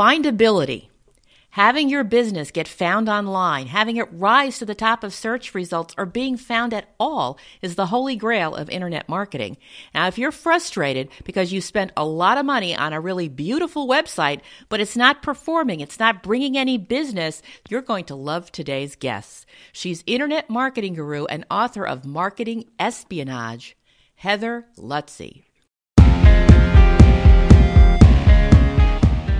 Findability. Having your business get found online, having it rise to the top of search results, or being found at all is the holy grail of internet marketing. Now, if you're frustrated because you spent a lot of money on a really beautiful website, but it's not performing, it's not bringing any business, you're going to love today's guest. She's internet marketing guru and author of Marketing Espionage, Heather Lutze.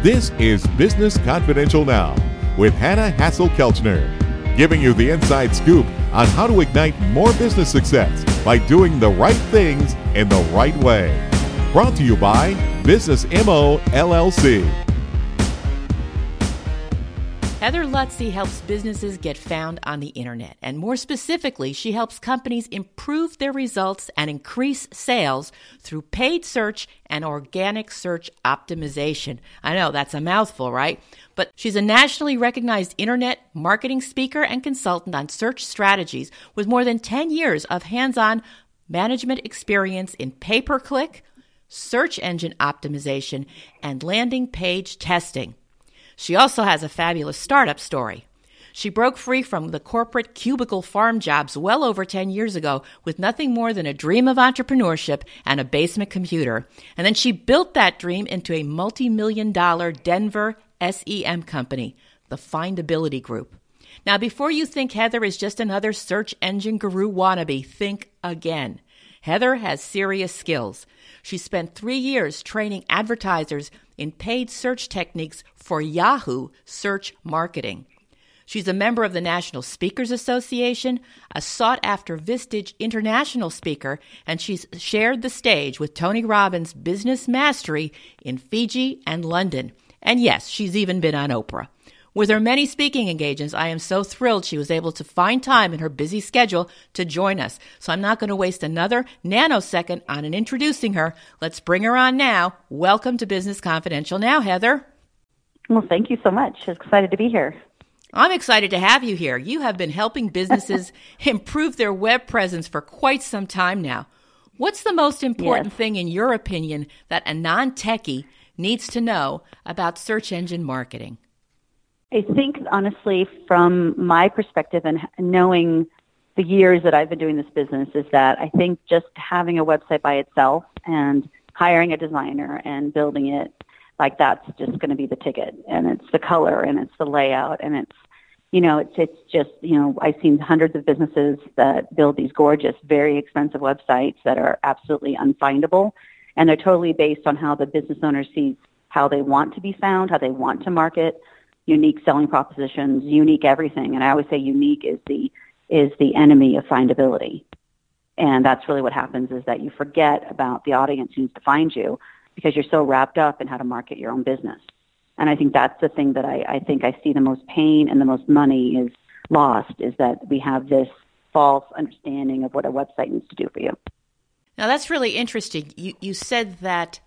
This is Business Confidential Now with Hanna Hasl-Kelchner, giving you the inside scoop on how to ignite more business success by doing the right things in the right way. Brought to you by Business MO LLC. Heather Lutze helps businesses get found on the internet. And more specifically, she helps companies improve their results and increase sales through paid search and organic search optimization. I know that's a mouthful, right? But she's a nationally recognized internet marketing speaker and consultant on search strategies with more than 10 years of hands on management experience in pay per click, search engine optimization, and landing page testing. She also has a fabulous startup story. She broke free from the corporate cubicle farm jobs well over 10 years ago with nothing more than a dream of entrepreneurship and a basement computer. And then she built that dream into a multi million dollar Denver SEM company, the Findability Group. Now, before you think Heather is just another search engine guru wannabe, think again. Heather has serious skills. She spent three years training advertisers in paid search techniques for Yahoo search marketing. She's a member of the National Speakers Association, a sought after Vistage international speaker, and she's shared the stage with Tony Robbins' Business Mastery in Fiji and London. And yes, she's even been on Oprah. With her many speaking engagements, I am so thrilled she was able to find time in her busy schedule to join us. So I'm not going to waste another nanosecond on an introducing her. Let's bring her on now. Welcome to Business Confidential now, Heather. Well, thank you so much. Excited to be here. I'm excited to have you here. You have been helping businesses improve their web presence for quite some time now. What's the most important yes. thing, in your opinion, that a non techie needs to know about search engine marketing? I think, honestly, from my perspective and knowing the years that I've been doing this business, is that I think just having a website by itself and hiring a designer and building it like that's just going to be the ticket. And it's the color and it's the layout and it's you know it's it's just you know I've seen hundreds of businesses that build these gorgeous very expensive websites that are absolutely unfindable. And they're totally based on how the business owner sees how they want to be found how they want to market unique selling propositions unique everything and I always say unique is the is the enemy of findability and that's really what happens is that you forget about the audience who needs to find you because you're so wrapped up in how to market your own business. And I think that's the thing that I, I think I see the most pain and the most money is lost is that we have this false understanding of what a website needs to do for you. Now that's really interesting. You you said that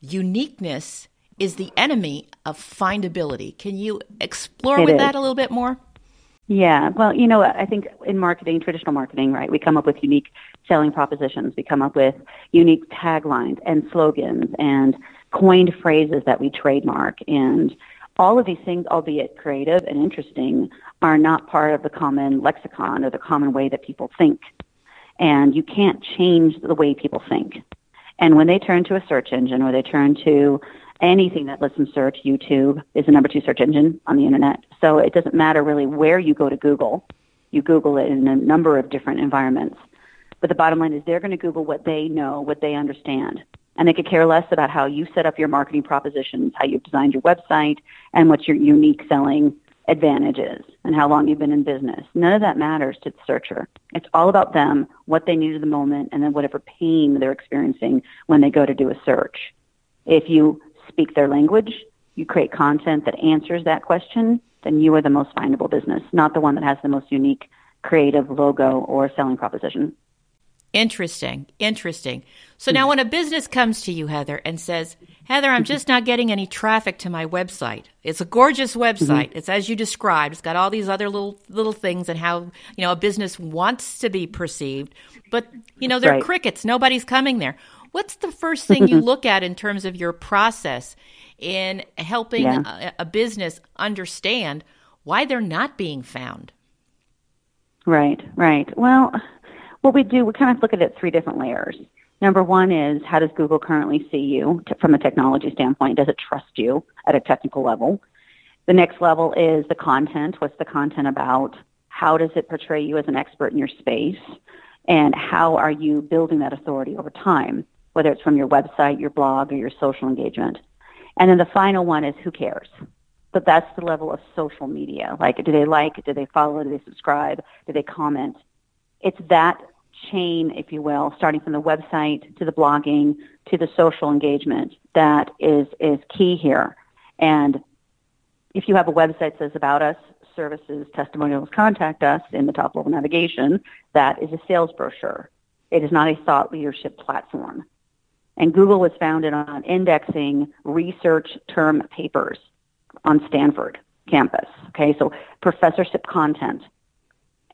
uniqueness is the enemy of findability. Can you explore it with is. that a little bit more? Yeah, well, you know, I think in marketing, traditional marketing, right, we come up with unique selling propositions. We come up with unique taglines and slogans and coined phrases that we trademark. And all of these things, albeit creative and interesting, are not part of the common lexicon or the common way that people think. And you can't change the way people think. And when they turn to a search engine or they turn to anything that lets them search, YouTube is the number two search engine on the internet. So it doesn't matter really where you go to Google. You Google it in a number of different environments. But the bottom line is they're going to Google what they know, what they understand. And they could care less about how you set up your marketing propositions, how you've designed your website, and what your unique selling advantage is, and how long you've been in business. None of that matters to the searcher. It's all about them, what they need at the moment, and then whatever pain they're experiencing when they go to do a search. If you speak their language, you create content that answers that question, then you are the most findable business, not the one that has the most unique creative logo or selling proposition. Interesting. Interesting. So now when a business comes to you, Heather, and says, Heather, I'm just not getting any traffic to my website. It's a gorgeous website. Mm-hmm. It's as you described. It's got all these other little little things and how, you know, a business wants to be perceived, but you know, they're right. crickets. Nobody's coming there. What's the first thing you look at in terms of your process in helping yeah. a, a business understand why they're not being found. Right, right. Well, what we do, we kind of look at it three different layers. Number one is how does Google currently see you t- from a technology standpoint? Does it trust you at a technical level? The next level is the content. What's the content about? How does it portray you as an expert in your space? And how are you building that authority over time, whether it's from your website, your blog, or your social engagement? And then the final one is who cares? But that's the level of social media. Like, do they like? Do they follow? Do they subscribe? Do they comment? It's that chain, if you will, starting from the website to the blogging to the social engagement that is, is key here. And if you have a website that says about us, services, testimonials, contact us in the top level navigation, that is a sales brochure. It is not a thought leadership platform. And Google was founded on indexing research term papers on Stanford campus. Okay, so professorship content.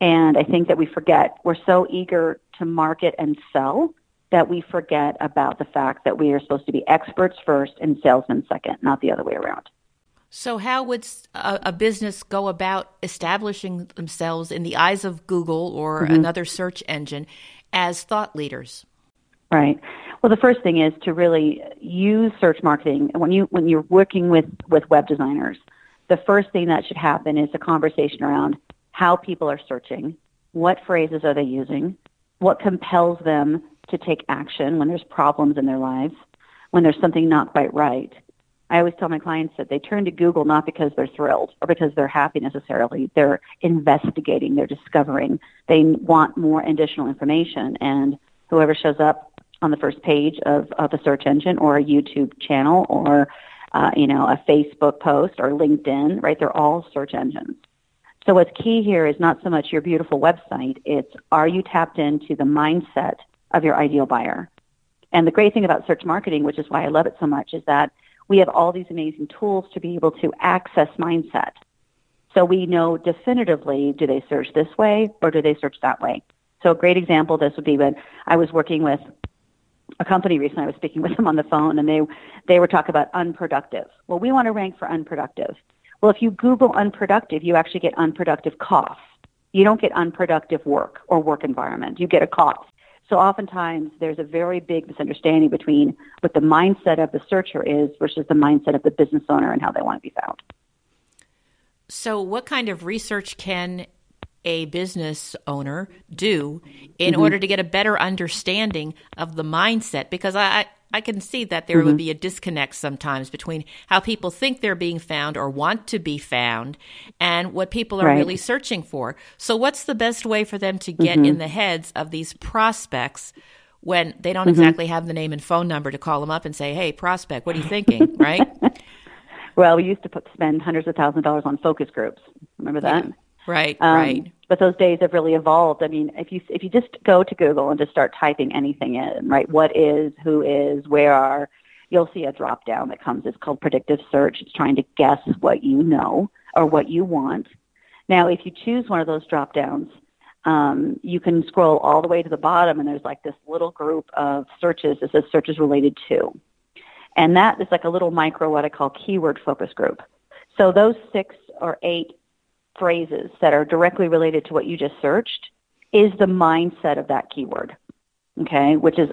And I think that we forget, we're so eager to market and sell that we forget about the fact that we are supposed to be experts first and salesmen second, not the other way around. So, how would a, a business go about establishing themselves in the eyes of Google or mm-hmm. another search engine as thought leaders? Right. Well, the first thing is to really use search marketing when you when you're working with with web designers. The first thing that should happen is a conversation around how people are searching, what phrases are they using, what compels them to take action when there's problems in their lives, when there's something not quite right. I always tell my clients that they turn to Google not because they're thrilled or because they're happy necessarily. They're investigating, they're discovering. They want more additional information. And whoever shows up on the first page of, of a search engine or a YouTube channel or, uh, you know, a Facebook post or LinkedIn, right? They're all search engines. So what's key here is not so much your beautiful website, it's are you tapped into the mindset of your ideal buyer? And the great thing about search marketing, which is why I love it so much, is that we have all these amazing tools to be able to access mindset. So we know definitively, do they search this way or do they search that way? So a great example of this would be when I was working with a company recently. I was speaking with them on the phone and they, they were talking about unproductive. Well, we want to rank for unproductive. Well, if you Google unproductive, you actually get unproductive cough. You don't get unproductive work or work environment. You get a cough. So oftentimes there's a very big misunderstanding between what the mindset of the searcher is versus the mindset of the business owner and how they want to be found. So, what kind of research can a business owner do in mm-hmm. order to get a better understanding of the mindset? Because I, I can see that there mm-hmm. would be a disconnect sometimes between how people think they're being found or want to be found and what people are right. really searching for. So, what's the best way for them to get mm-hmm. in the heads of these prospects when they don't mm-hmm. exactly have the name and phone number to call them up and say, hey, prospect, what are you thinking? right? Well, we used to put, spend hundreds of thousands of dollars on focus groups. Remember that? Yeah. Right, um, right. But those days have really evolved. I mean, if you if you just go to Google and just start typing anything in, right? What is, who is, where are, you'll see a drop down that comes. It's called predictive search. It's trying to guess what you know or what you want. Now, if you choose one of those drop downs, um, you can scroll all the way to the bottom, and there's like this little group of searches that says searches related to, and that is like a little micro what I call keyword focus group. So those six or eight phrases that are directly related to what you just searched is the mindset of that keyword. Okay, which is,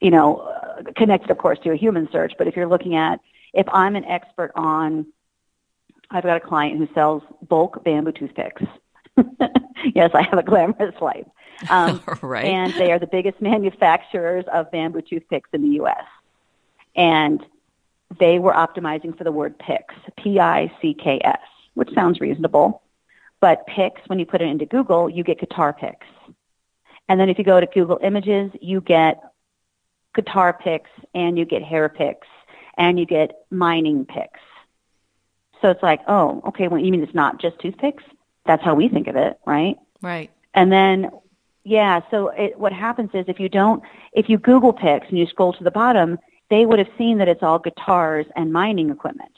you know, connected, of course, to a human search. But if you're looking at, if I'm an expert on, I've got a client who sells bulk bamboo toothpicks. yes, I have a glamorous life. Um, right. And they are the biggest manufacturers of bamboo toothpicks in the U.S. And they were optimizing for the word picks, P-I-C-K-S which sounds reasonable. But picks, when you put it into Google, you get guitar picks. And then if you go to Google Images, you get guitar picks and you get hair picks and you get mining picks. So it's like, oh, okay, well, you mean it's not just toothpicks? That's how we think of it, right? Right. And then, yeah, so it, what happens is if you don't, if you Google picks and you scroll to the bottom, they would have seen that it's all guitars and mining equipment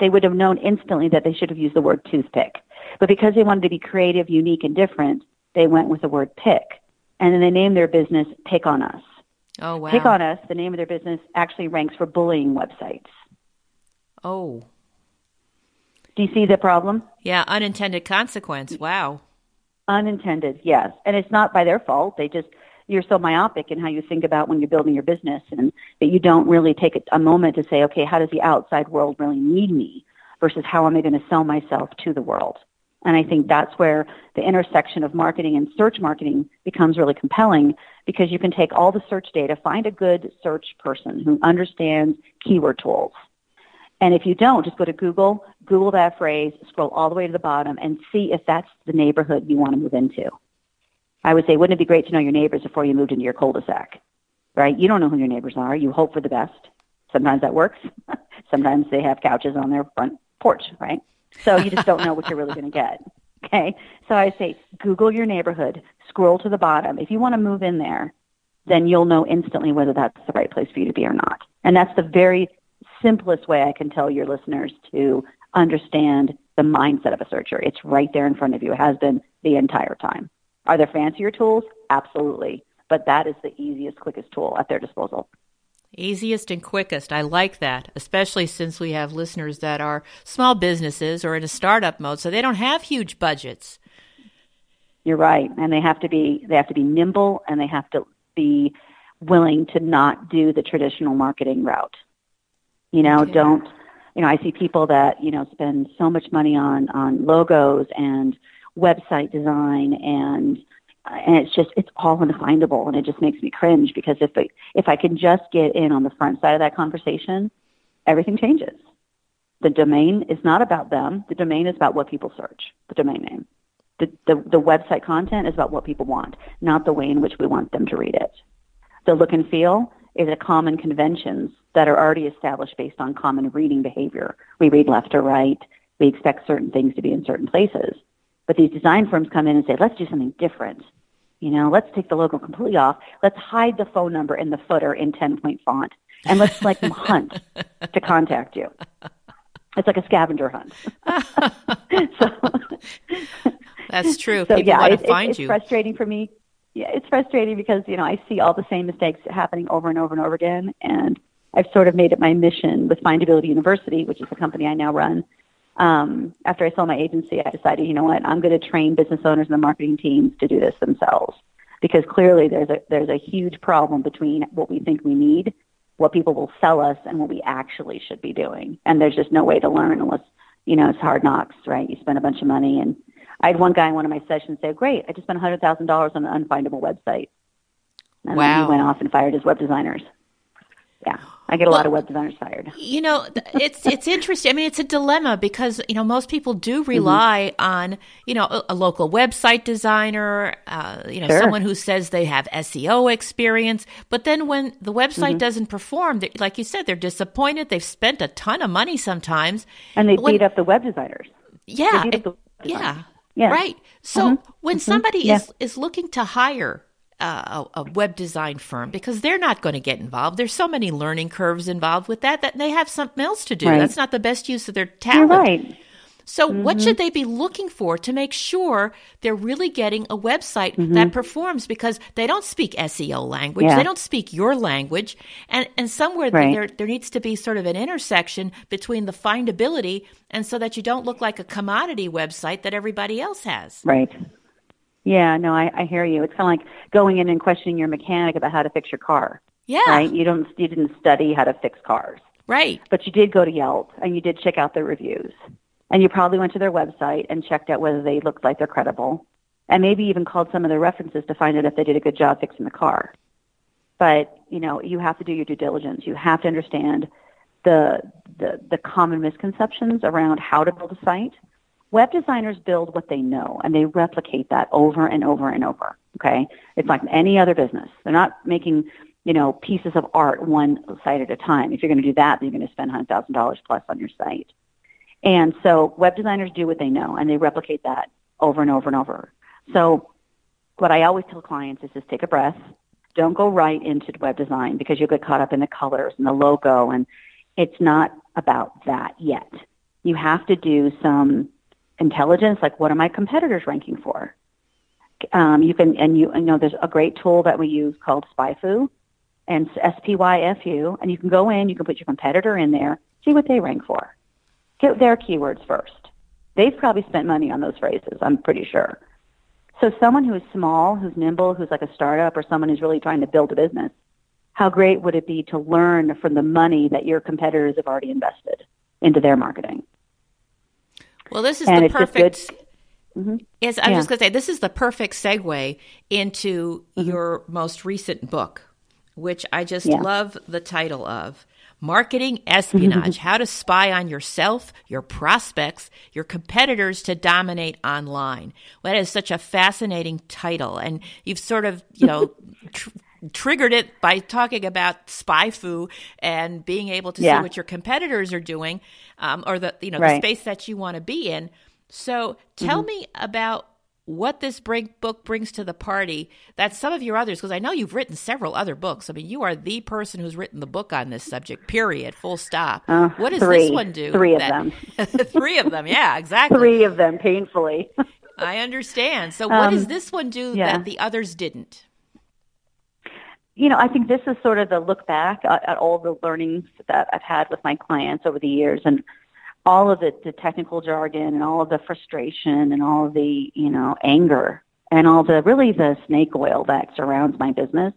they would have known instantly that they should have used the word toothpick. But because they wanted to be creative, unique, and different, they went with the word pick. And then they named their business Pick on Us. Oh, wow. Pick on Us, the name of their business, actually ranks for bullying websites. Oh. Do you see the problem? Yeah, unintended consequence. Wow. Unintended, yes. And it's not by their fault. They just you're so myopic in how you think about when you're building your business and that you don't really take a moment to say, okay, how does the outside world really need me versus how am I going to sell myself to the world? And I think that's where the intersection of marketing and search marketing becomes really compelling because you can take all the search data, find a good search person who understands keyword tools. And if you don't, just go to Google, Google that phrase, scroll all the way to the bottom and see if that's the neighborhood you want to move into. I would say, wouldn't it be great to know your neighbors before you moved into your cul-de-sac? Right? You don't know who your neighbors are. You hope for the best. Sometimes that works. Sometimes they have couches on their front porch, right? So you just don't know what you're really going to get. Okay? So I say, Google your neighborhood, scroll to the bottom. If you want to move in there, then you'll know instantly whether that's the right place for you to be or not. And that's the very simplest way I can tell your listeners to understand the mindset of a searcher. It's right there in front of you. It has been the entire time. Are there fancier tools? Absolutely. But that is the easiest, quickest tool at their disposal. Easiest and quickest. I like that, especially since we have listeners that are small businesses or in a startup mode, so they don't have huge budgets. You're right, and they have to be they have to be nimble and they have to be willing to not do the traditional marketing route. You know, okay. don't you know, I see people that, you know, spend so much money on on logos and website design and and it's just it's all unfindable and it just makes me cringe because if I, if I can just get in on the front side of that conversation, everything changes. The domain is not about them. The domain is about what people search. The domain name. The, the, the website content is about what people want, not the way in which we want them to read it. The look and feel is a common conventions that are already established based on common reading behavior. We read left or right. We expect certain things to be in certain places. But these design firms come in and say, let's do something different. You know, let's take the logo completely off. Let's hide the phone number in the footer in 10 point font and let's like them hunt to contact you. It's like a scavenger hunt. so, That's true. So, People yeah, want it, to find it's you. frustrating for me. Yeah, it's frustrating because, you know, I see all the same mistakes happening over and over and over again. And I've sort of made it my mission with Findability University, which is the company I now run, um, after I sold my agency, I decided, you know what, I'm going to train business owners and the marketing teams to do this themselves because clearly there's a there's a huge problem between what we think we need, what people will sell us, and what we actually should be doing. And there's just no way to learn unless you know it's hard knocks, right? You spend a bunch of money, and I had one guy in one of my sessions say, "Great, I just spent hundred thousand dollars on an unfindable website," and wow. then he went off and fired his web designers. Yeah. I get a well, lot of web designers fired. You know, it's it's interesting. I mean, it's a dilemma because you know most people do mm-hmm. rely mm-hmm. on you know a, a, local website designer, uh, you know sure. someone who says they have SEO experience. But then when the website mm-hmm. doesn't perform, like you said, they're disappointed. They've spent a ton of money sometimes, and they when, beat up the web designers. Yeah, it, the web designers. yeah, yeah. Right. So mm-hmm. when mm-hmm. somebody yeah. is is looking to hire a, a, web design firm because they're not going to get involved. There's so many learning curves involved with that that they have something else to do. Right. That's not the best use of their talent. You're right. So, mm-hmm. what should they be looking for to make sure they're really getting a website mm-hmm. that performs? Because they don't speak SEO language, yeah. they don't speak your language, and and somewhere right. there there needs to be sort of an intersection between the findability and so that you don't look like a commodity website that everybody else has. Right. Yeah, no, I, I hear you. It's kind of like going in and questioning your mechanic about how to fix your car. Yeah. Right? You don't you didn't study how to fix cars. Right. But you did go to Yelp and you did check out their reviews. And you probably went to their website and checked out whether they looked like they're credible. And maybe even called some of their references to find out if they did a good job fixing the car. But, you know, you have to do your due diligence. You have to understand the the, the common misconceptions around how to build a site Web designers build what they know and they replicate that over and over and over. Okay. It's like any other business. They're not making, you know, pieces of art one site at a time. If you're going to do that, then you're going to spend $100,000 plus on your site. And so web designers do what they know and they replicate that over and over and over. So what I always tell clients is just take a breath. Don't go right into web design because you'll get caught up in the colors and the logo and it's not about that yet. You have to do some intelligence, like what are my competitors ranking for? Um, you can, and you, you know, there's a great tool that we use called SpyFu and S-P-Y-F-U, and you can go in, you can put your competitor in there, See what they rank for. Get their keywords first. They've probably spent money on those phrases, I'm pretty sure. So someone who is small, who's nimble, who's like a startup or someone who's really trying to build a business, how great would it be to learn from the money that your competitors have already invested into their marketing? Well, this is and the perfect. Mm-hmm. Yes, I was yeah. just going to say this is the perfect segue into mm-hmm. your most recent book, which I just yeah. love the title of. Marketing espionage, how to spy on yourself, your prospects, your competitors to dominate online. Well, that is such a fascinating title. And you've sort of, you know, tr- triggered it by talking about SpyFu and being able to yeah. see what your competitors are doing um, or the, you know, right. the space that you want to be in. So tell mm-hmm. me about what this bring, book brings to the party that some of your others, because I know you've written several other books. I mean, you are the person who's written the book on this subject, period, full stop. Uh, what does three, this one do? Three of them. three of them, yeah, exactly. Three of them, painfully. I understand. So, what um, does this one do yeah. that the others didn't? You know, I think this is sort of the look back at, at all the learnings that I've had with my clients over the years and all of the, the technical jargon and all of the frustration and all of the, you know, anger and all the really the snake oil that surrounds my business,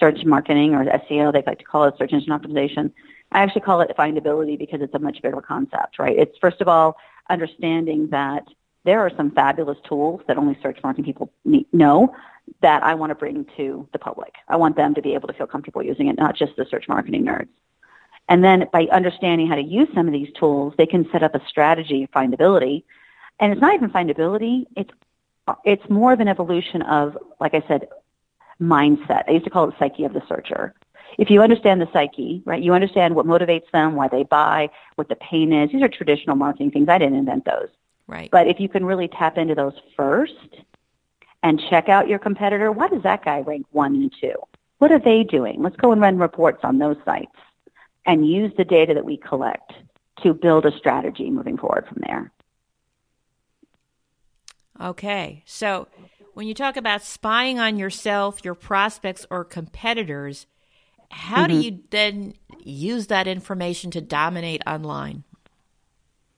search marketing or SEO, they like to call it search engine optimization. I actually call it findability because it's a much bigger concept, right? It's first of all understanding that there are some fabulous tools that only search marketing people know that I want to bring to the public. I want them to be able to feel comfortable using it, not just the search marketing nerds. And then by understanding how to use some of these tools, they can set up a strategy of findability. And it's not even findability. It's, it's more of an evolution of, like I said, mindset. I used to call it the psyche of the searcher. If you understand the psyche, right, you understand what motivates them, why they buy, what the pain is. These are traditional marketing things. I didn't invent those. Right. But if you can really tap into those first and check out your competitor, why does that guy rank one and two? What are they doing? Let's go and run reports on those sites and use the data that we collect to build a strategy moving forward from there. Okay. So when you talk about spying on yourself, your prospects, or competitors, how mm-hmm. do you then use that information to dominate online?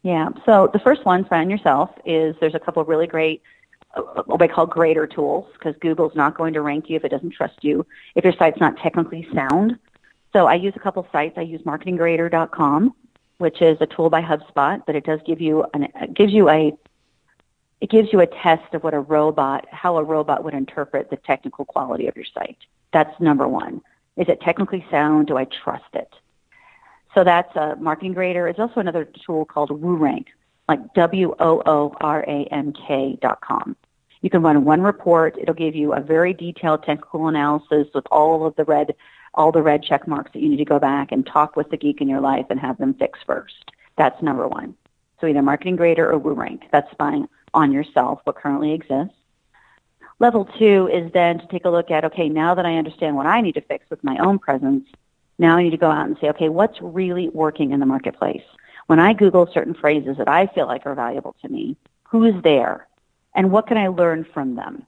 Yeah. So the first one, spy on yourself, is there's a couple of really great what we call grader tools because Google's not going to rank you if it doesn't trust you. If your site's not technically sound, so I use a couple sites. I use marketinggrader.com, which is a tool by HubSpot, but it does give you an it gives you a it gives you a test of what a robot, how a robot would interpret the technical quality of your site. That's number one. Is it technically sound? Do I trust it? So that's uh, a marketing grader. It's also another tool called WooRank, like W O O R A N K dot com. You can run one report. It'll give you a very detailed technical analysis with all of the red all the red check marks that you need to go back and talk with the geek in your life and have them fix first. That's number one. So either Marketing Grader or WooRank. That's spying on yourself, what currently exists. Level two is then to take a look at, okay, now that I understand what I need to fix with my own presence, now I need to go out and say, okay, what's really working in the marketplace? When I Google certain phrases that I feel like are valuable to me, who is there? And what can I learn from them?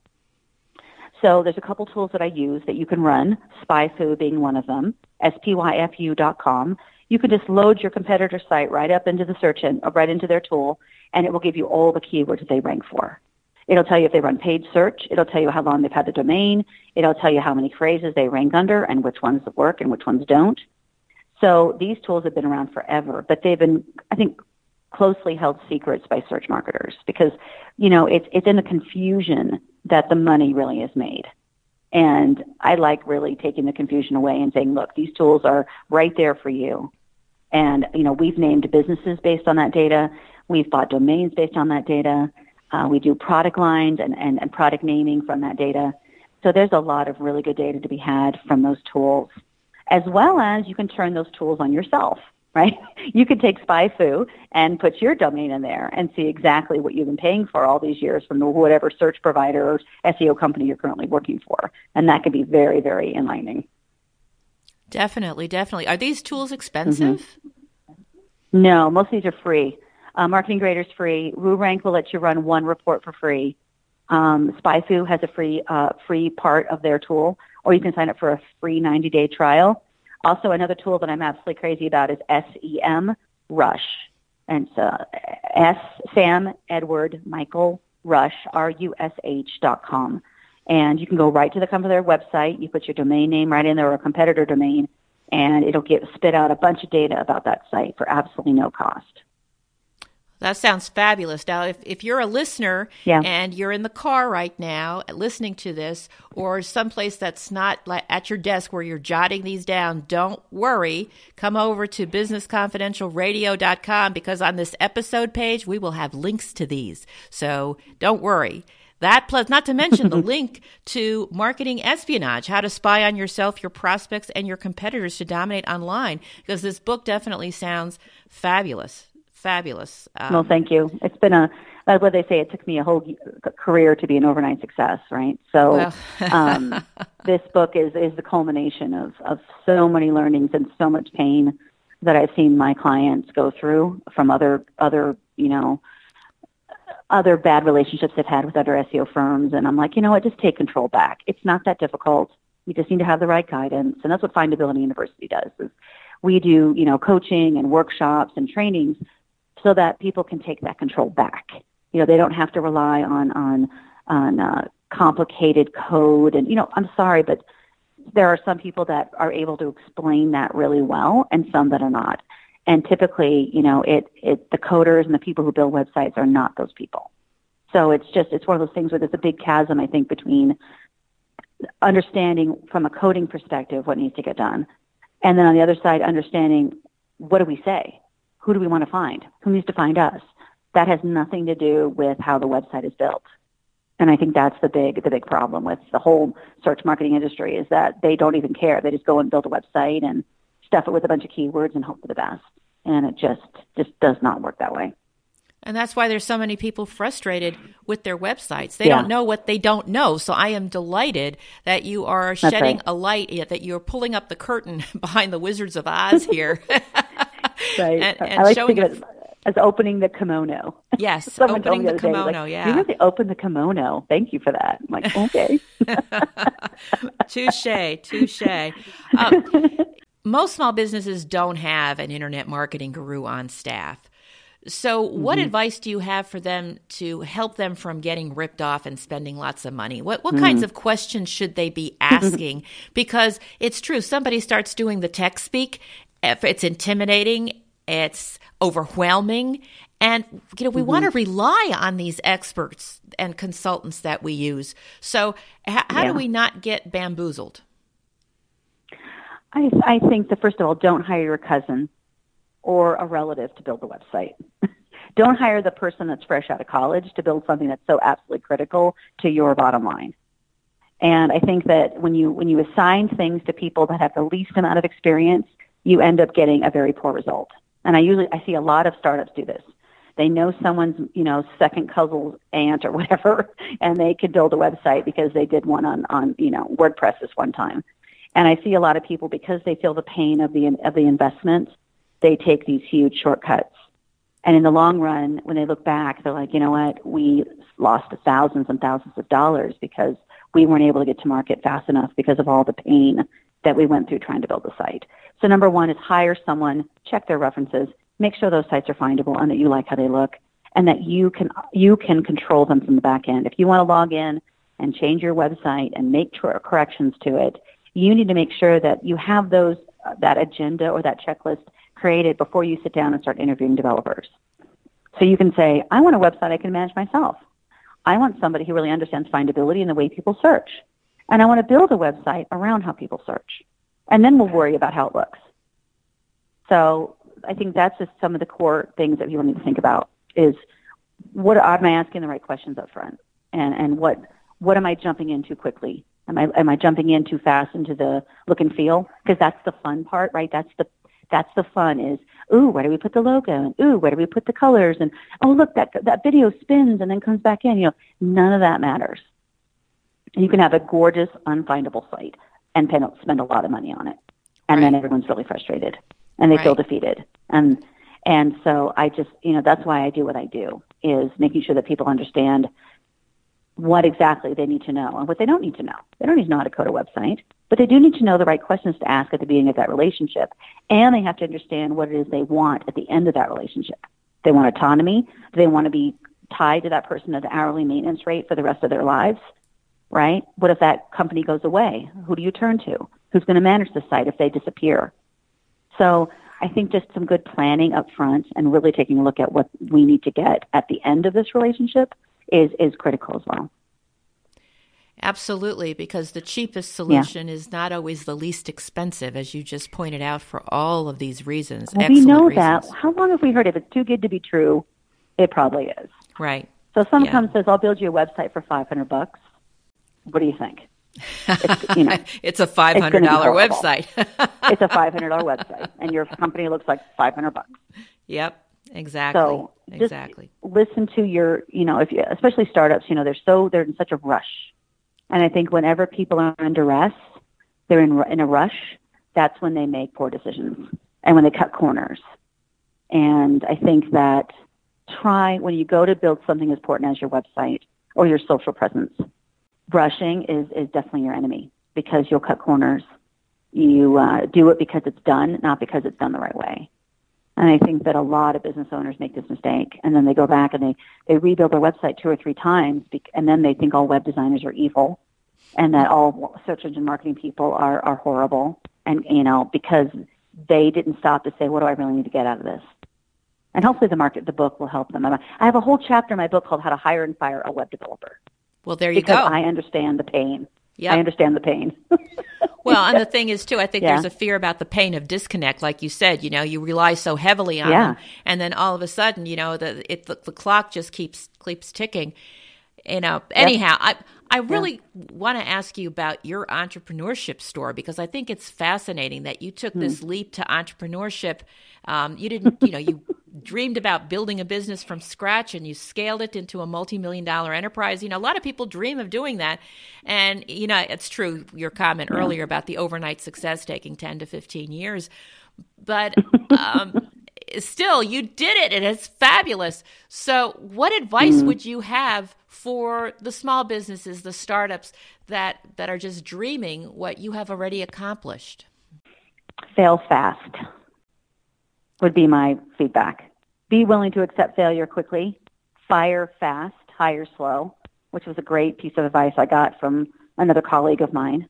So there's a couple tools that I use that you can run, SpyFu being one of them, spyfu.com. You can just load your competitor site right up into the search and uh, right into their tool, and it will give you all the keywords they rank for. It'll tell you if they run paid search. It'll tell you how long they've had the domain. It'll tell you how many phrases they rank under and which ones work and which ones don't. So these tools have been around forever, but they've been, I think, closely held secrets by search marketers because, you know, it's, it's in the confusion that the money really is made. And I like really taking the confusion away and saying, look, these tools are right there for you. And, you know, we've named businesses based on that data. We've bought domains based on that data. Uh, we do product lines and, and, and product naming from that data. So there's a lot of really good data to be had from those tools, as well as you can turn those tools on yourself right? You could take SpyFu and put your domain in there and see exactly what you've been paying for all these years from the whatever search provider or SEO company you're currently working for. And that could be very, very enlightening. Definitely, definitely. Are these tools expensive? Mm-hmm. No, most of these are free. Uh, Marketing Grader is free. WooRank will let you run one report for free. Um, SpyFu has a free uh, free part of their tool, or you can sign up for a free 90 day trial. Also, another tool that I'm absolutely crazy about is SEM, Rush. And it's S Sam Edward Michael Rush R U S H dot com. And you can go right to the company their website. You put your domain name right in there or a competitor domain, and it'll get spit out a bunch of data about that site for absolutely no cost. That sounds fabulous. Now, if, if you're a listener yeah. and you're in the car right now listening to this, or someplace that's not at your desk where you're jotting these down, don't worry. Come over to businessconfidentialradio.com because on this episode page, we will have links to these. So don't worry. That plus, not to mention the link to marketing espionage, how to spy on yourself, your prospects, and your competitors to dominate online, because this book definitely sounds fabulous fabulous. Um, well, thank you. It's been a, that's what they say. It took me a whole career to be an overnight success, right? So, well. um, this book is is the culmination of of so many learnings and so much pain that I've seen my clients go through from other other you know other bad relationships they've had with other SEO firms, and I'm like, you know what? Just take control back. It's not that difficult. You just need to have the right guidance, and that's what Findability University does. Is we do you know coaching and workshops and trainings so that people can take that control back. You know, they don't have to rely on on on uh, complicated code. And you know, I'm sorry, but there are some people that are able to explain that really well, and some that are not. And typically, you know, it it the coders and the people who build websites are not those people. So it's just it's one of those things where there's a big chasm, I think, between understanding from a coding perspective what needs to get done, and then on the other side, understanding what do we say who do we want to find? Who needs to find us? That has nothing to do with how the website is built. And I think that's the big the big problem with the whole search marketing industry is that they don't even care. They just go and build a website and stuff it with a bunch of keywords and hope for the best. And it just just does not work that way. And that's why there's so many people frustrated with their websites. They yeah. don't know what they don't know. So I am delighted that you are that's shedding right. a light, that you're pulling up the curtain behind the Wizards of Oz here. right. And, and I like to think of it as opening the kimono. Yes, Someone opening the, the kimono. Day, like, yeah, you really open the kimono. Thank you for that. I'm like, okay. touche, touche. Um, most small businesses don't have an internet marketing guru on staff. So, what mm-hmm. advice do you have for them to help them from getting ripped off and spending lots of money? What what mm. kinds of questions should they be asking? because it's true, somebody starts doing the tech speak, it's intimidating, it's overwhelming, and you know we mm-hmm. want to rely on these experts and consultants that we use. So, h- how yeah. do we not get bamboozled? I, I think that first of all, don't hire your cousin or a relative to build a website. don't hire the person that's fresh out of college to build something that's so absolutely critical to your bottom line. And I think that when you when you assign things to people that have the least amount of experience, you end up getting a very poor result. And I usually I see a lot of startups do this. They know someone's, you know, second cousin's aunt or whatever, and they could build a website because they did one on on you know WordPress this one time. And I see a lot of people because they feel the pain of the of the investment, they take these huge shortcuts. And in the long run, when they look back, they're like, you know what, we lost thousands and thousands of dollars because we weren't able to get to market fast enough because of all the pain that we went through trying to build the site. So number one is hire someone, check their references, make sure those sites are findable and that you like how they look and that you can, you can control them from the back end. If you want to log in and change your website and make corrections to it, you need to make sure that you have those, uh, that agenda or that checklist created before you sit down and start interviewing developers. So you can say, I want a website I can manage myself. I want somebody who really understands findability and the way people search. And I want to build a website around how people search. And then we'll worry about how it looks. So I think that's just some of the core things that people need to think about is what am I asking the right questions up front? And, and what, what am I jumping in too quickly? Am I, am I jumping in too fast into the look and feel? Because that's the fun part, right? That's the, that's the fun is, ooh, where do we put the logo? And ooh, where do we put the colors? And oh, look, that, that video spins and then comes back in. You know, none of that matters. You can have a gorgeous, unfindable site and spend a lot of money on it. And right. then everyone's really frustrated and they right. feel defeated. And, and so I just, you know, that's why I do what I do is making sure that people understand what exactly they need to know and what they don't need to know. They don't need to know how to code a website, but they do need to know the right questions to ask at the beginning of that relationship. And they have to understand what it is they want at the end of that relationship. They want autonomy. Do they want to be tied to that person at an hourly maintenance rate for the rest of their lives? Right? What if that company goes away? Who do you turn to? Who's going to manage the site if they disappear? So I think just some good planning up front and really taking a look at what we need to get at the end of this relationship is, is critical as well. Absolutely, because the cheapest solution yeah. is not always the least expensive, as you just pointed out, for all of these reasons. Well, we know reasons. that. How long have we heard if it's too good to be true? It probably is. Right. So someone yeah. comes and says, "I'll build you a website for five hundred bucks." What do you think? It's, you know, it's a five hundred dollar website. it's a five hundred dollar website, and your company looks like five hundred bucks. Yep. Exactly. So exactly. listen to your, you know, if you, especially startups, you know, they're so they're in such a rush, and I think whenever people are under duress, they're in in a rush. That's when they make poor decisions and when they cut corners. And I think that try when you go to build something as important as your website or your social presence, rushing is is definitely your enemy because you'll cut corners. You uh, do it because it's done, not because it's done the right way. And I think that a lot of business owners make this mistake, and then they go back and they they rebuild their website two or three times, and then they think all web designers are evil, and that all search engine marketing people are are horrible, and you know because they didn't stop to say, what do I really need to get out of this? And hopefully the market, the book will help them. I have a whole chapter in my book called How to Hire and Fire a Web Developer. Well, there you because go. I understand the pain. Yeah, I understand the pain. well, and the thing is too, I think yeah. there's a fear about the pain of disconnect, like you said. You know, you rely so heavily on yeah. them, and then all of a sudden, you know, the it, the, the clock just keeps keeps ticking. You know, anyhow, I I really yeah. want to ask you about your entrepreneurship story because I think it's fascinating that you took hmm. this leap to entrepreneurship. Um, you didn't, you know, you dreamed about building a business from scratch and you scaled it into a multi-million dollar enterprise you know a lot of people dream of doing that and you know it's true your comment yeah. earlier about the overnight success taking 10 to 15 years but um, still you did it and it's fabulous so what advice mm-hmm. would you have for the small businesses the startups that that are just dreaming what you have already accomplished fail fast would be my feedback. Be willing to accept failure quickly. Fire fast, hire slow, which was a great piece of advice I got from another colleague of mine.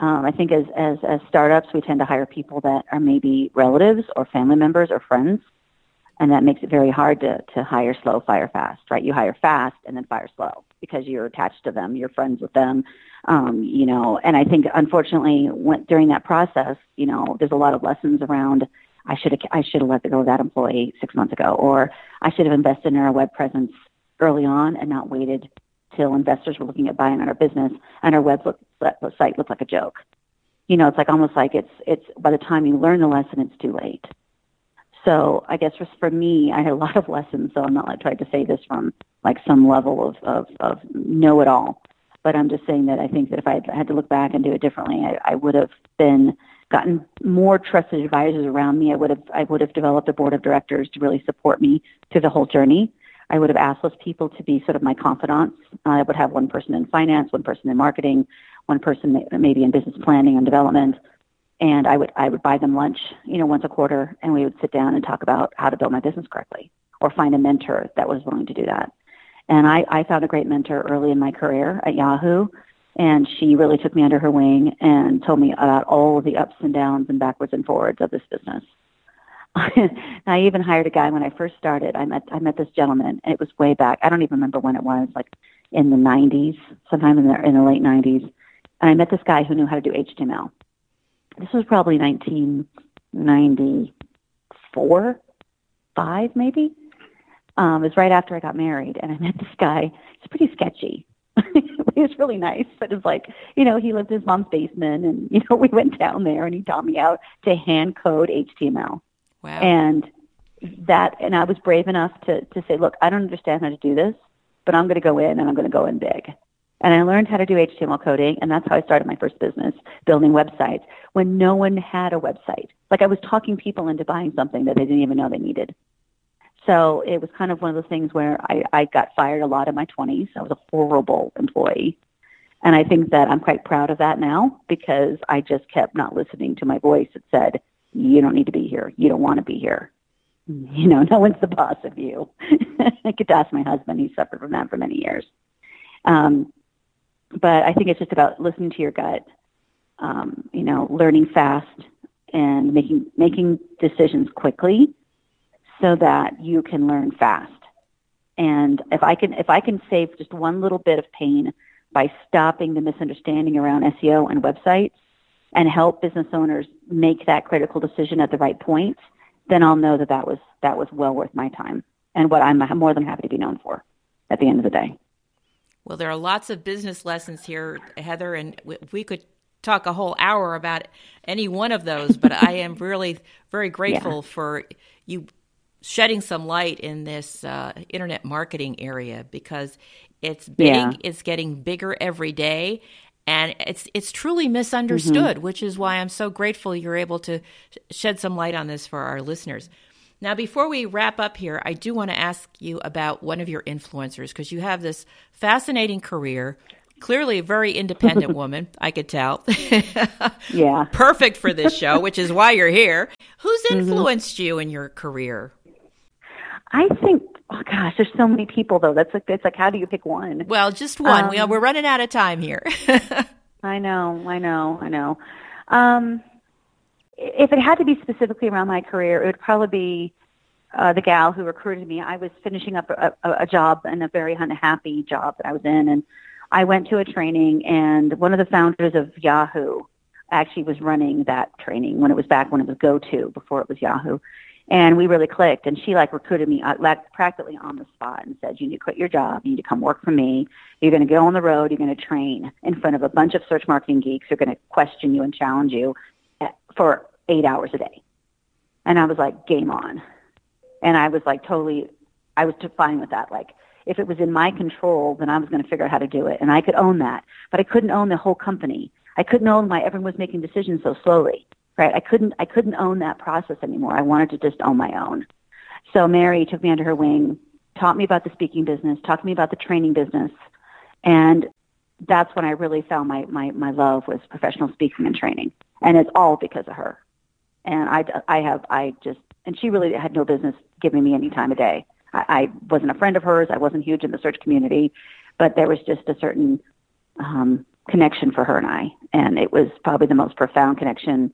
Um, I think as, as, as startups, we tend to hire people that are maybe relatives or family members or friends. And that makes it very hard to, to hire slow, fire fast, right? You hire fast and then fire slow because you're attached to them, you're friends with them, um, you know. And I think, unfortunately, when, during that process, you know, there's a lot of lessons around I should have I should have let go of that employee six months ago, or I should have invested in our web presence early on and not waited till investors were looking at buying our business and our web site looked like a joke. You know, it's like almost like it's it's by the time you learn the lesson, it's too late. So I guess for, for me, I had a lot of lessons. So I'm not like trying to say this from like some level of of, of know it all, but I'm just saying that I think that if I had to look back and do it differently, I, I would have been gotten more trusted advisors around me, I would have I would have developed a board of directors to really support me through the whole journey. I would have asked those people to be sort of my confidants. Uh, I would have one person in finance, one person in marketing, one person maybe in business planning and development, and I would I would buy them lunch, you know, once a quarter, and we would sit down and talk about how to build my business correctly, or find a mentor that was willing to do that. And I, I found a great mentor early in my career at Yahoo and she really took me under her wing and told me about all of the ups and downs and backwards and forwards of this business. I even hired a guy when I first started. I met I met this gentleman. And it was way back. I don't even remember when it was, like in the 90s, sometime in the in the late 90s. And I met this guy who knew how to do HTML. This was probably 1994, five maybe. Um, it was right after I got married, and I met this guy. He's pretty sketchy he was really nice, but it's like, you know, he lived in his mom's basement and, you know, we went down there and he taught me how to hand code HTML. Wow. And that, and I was brave enough to, to say, look, I don't understand how to do this, but I'm going to go in and I'm going to go in big. And I learned how to do HTML coding, and that's how I started my first business, building websites, when no one had a website. Like I was talking people into buying something that they didn't even know they needed. So it was kind of one of those things where I, I got fired a lot in my 20s. I was a horrible employee. And I think that I'm quite proud of that now because I just kept not listening to my voice that said, you don't need to be here. You don't want to be here. You know, no one's the boss of you. I could ask my husband. He suffered from that for many years. Um, but I think it's just about listening to your gut, um, you know, learning fast and making, making decisions quickly so that you can learn fast. And if I can, if I can save just one little bit of pain by stopping the misunderstanding around SEO and websites and help business owners make that critical decision at the right point, then I'll know that that was, that was well worth my time and what I'm more than happy to be known for at the end of the day. Well, there are lots of business lessons here, Heather, and we could talk a whole hour about any one of those, but I am really very grateful yeah. for you shedding some light in this uh, internet marketing area because it's big, yeah. it's getting bigger every day, and it's it's truly misunderstood, mm-hmm. which is why I'm so grateful you're able to shed some light on this for our listeners. Now, before we wrap up here, I do want to ask you about one of your influencers because you have this fascinating career. Clearly, a very independent woman, I could tell. yeah. Perfect for this show, which is why you're here. Who's mm-hmm. influenced mm-hmm. you in your career? I think oh gosh, there's so many people though. That's like it's like how do you pick one? Well, just one. Um, we, we're running out of time here. I know, I know, I know. Um, if it had to be specifically around my career, it would probably be uh, the gal who recruited me. I was finishing up a, a, job and a very unhappy job that I was in, and I went to a training, and one of the founders of Yahoo actually was running that training when it was back when it was GoTo before it was Yahoo and we really clicked. And she like recruited me uh, like practically on the spot and said, "You need to quit your job. You need to come work for me. You're going to go on the road. You're going to train in front of a bunch of search marketing geeks. Who are going to question you and challenge you eh, for eight hours a day." And I was like, "Game on!" And I was like, totally. I was fine with that. Like, if it was in my control, then I was going to figure out how to do it, and I could own that. But I couldn't own the whole company. I couldn't own why everyone was making decisions so slowly right? I couldn't, I couldn't own that process anymore. I wanted to just own my own. So Mary took me under her wing, taught me about the speaking business, taught me about the training business. And that's when I really found my, my, my love was professional speaking and training. And it's all because of her. And I, I have, I just, and she really had no business giving me any time of day. I, I wasn't a friend of hers. I wasn't huge in the search community, but there was just a certain, um, connection for her and I. And it was probably the most profound connection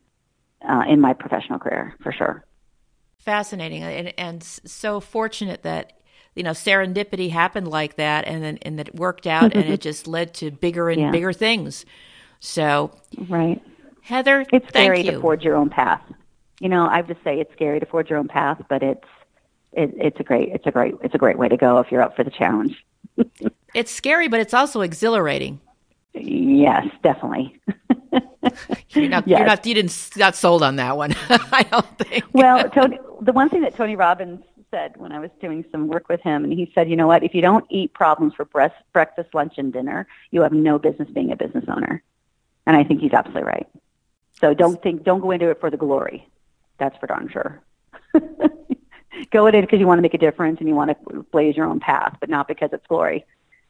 uh, in my professional career for sure. Fascinating, and, and so fortunate that you know serendipity happened like that, and then and that it worked out, and it just led to bigger and yeah. bigger things. So, right, Heather, it's scary you. to forge your own path. You know, I just say it's scary to forge your own path, but it's it, it's a great it's a great it's a great way to go if you're up for the challenge. it's scary, but it's also exhilarating. Yes, definitely. you're not, yes. you're not, you didn't, not sold on that one. I don't think. well, Tony, the one thing that Tony Robbins said when I was doing some work with him, and he said, you know what, if you don't eat problems for breast, breakfast, lunch, and dinner, you have no business being a business owner. And I think he's absolutely right. So don't think, don't go into it for the glory. That's for darn sure. go in it because you want to make a difference and you want to blaze your own path, but not because it's glory.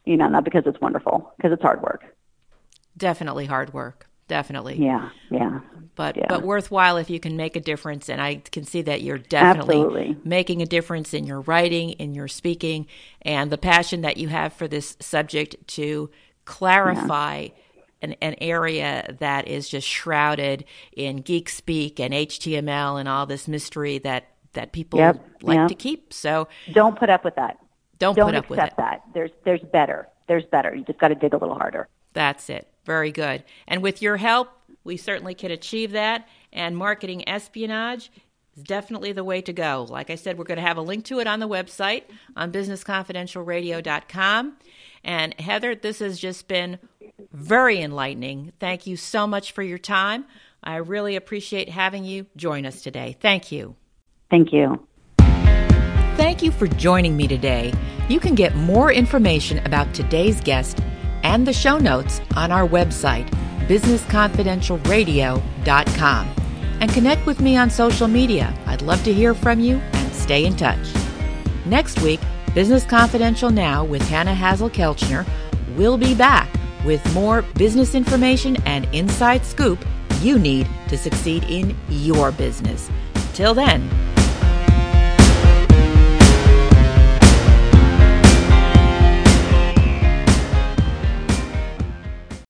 You know, not because it's wonderful, because it's hard work. Definitely hard work definitely. Yeah, yeah. But yeah. but worthwhile if you can make a difference, and I can see that you're definitely Absolutely. making a difference in your writing, in your speaking, and the passion that you have for this subject to clarify. Yeah. An, an area that is just shrouded in geek speak and HTML and all this mystery that that people yep, like yep. to keep. So don't put up with that. Don't, don't put up with it. that. There's there's better. There's better. You just got to dig a little harder. That's it. Very good. And with your help, we certainly can achieve that. And marketing espionage is definitely the way to go. Like I said, we're going to have a link to it on the website on businessconfidentialradio.com. And Heather, this has just been very enlightening. Thank you so much for your time. I really appreciate having you join us today. Thank you. Thank you. Thank you for joining me today. You can get more information about today's guest and the show notes on our website, businessconfidentialradio.com. And connect with me on social media. I'd love to hear from you and stay in touch. Next week, Business Confidential Now with Hanna Hasl-Kelchner will be back with more business information and inside scoop you need to succeed in your business. Till then,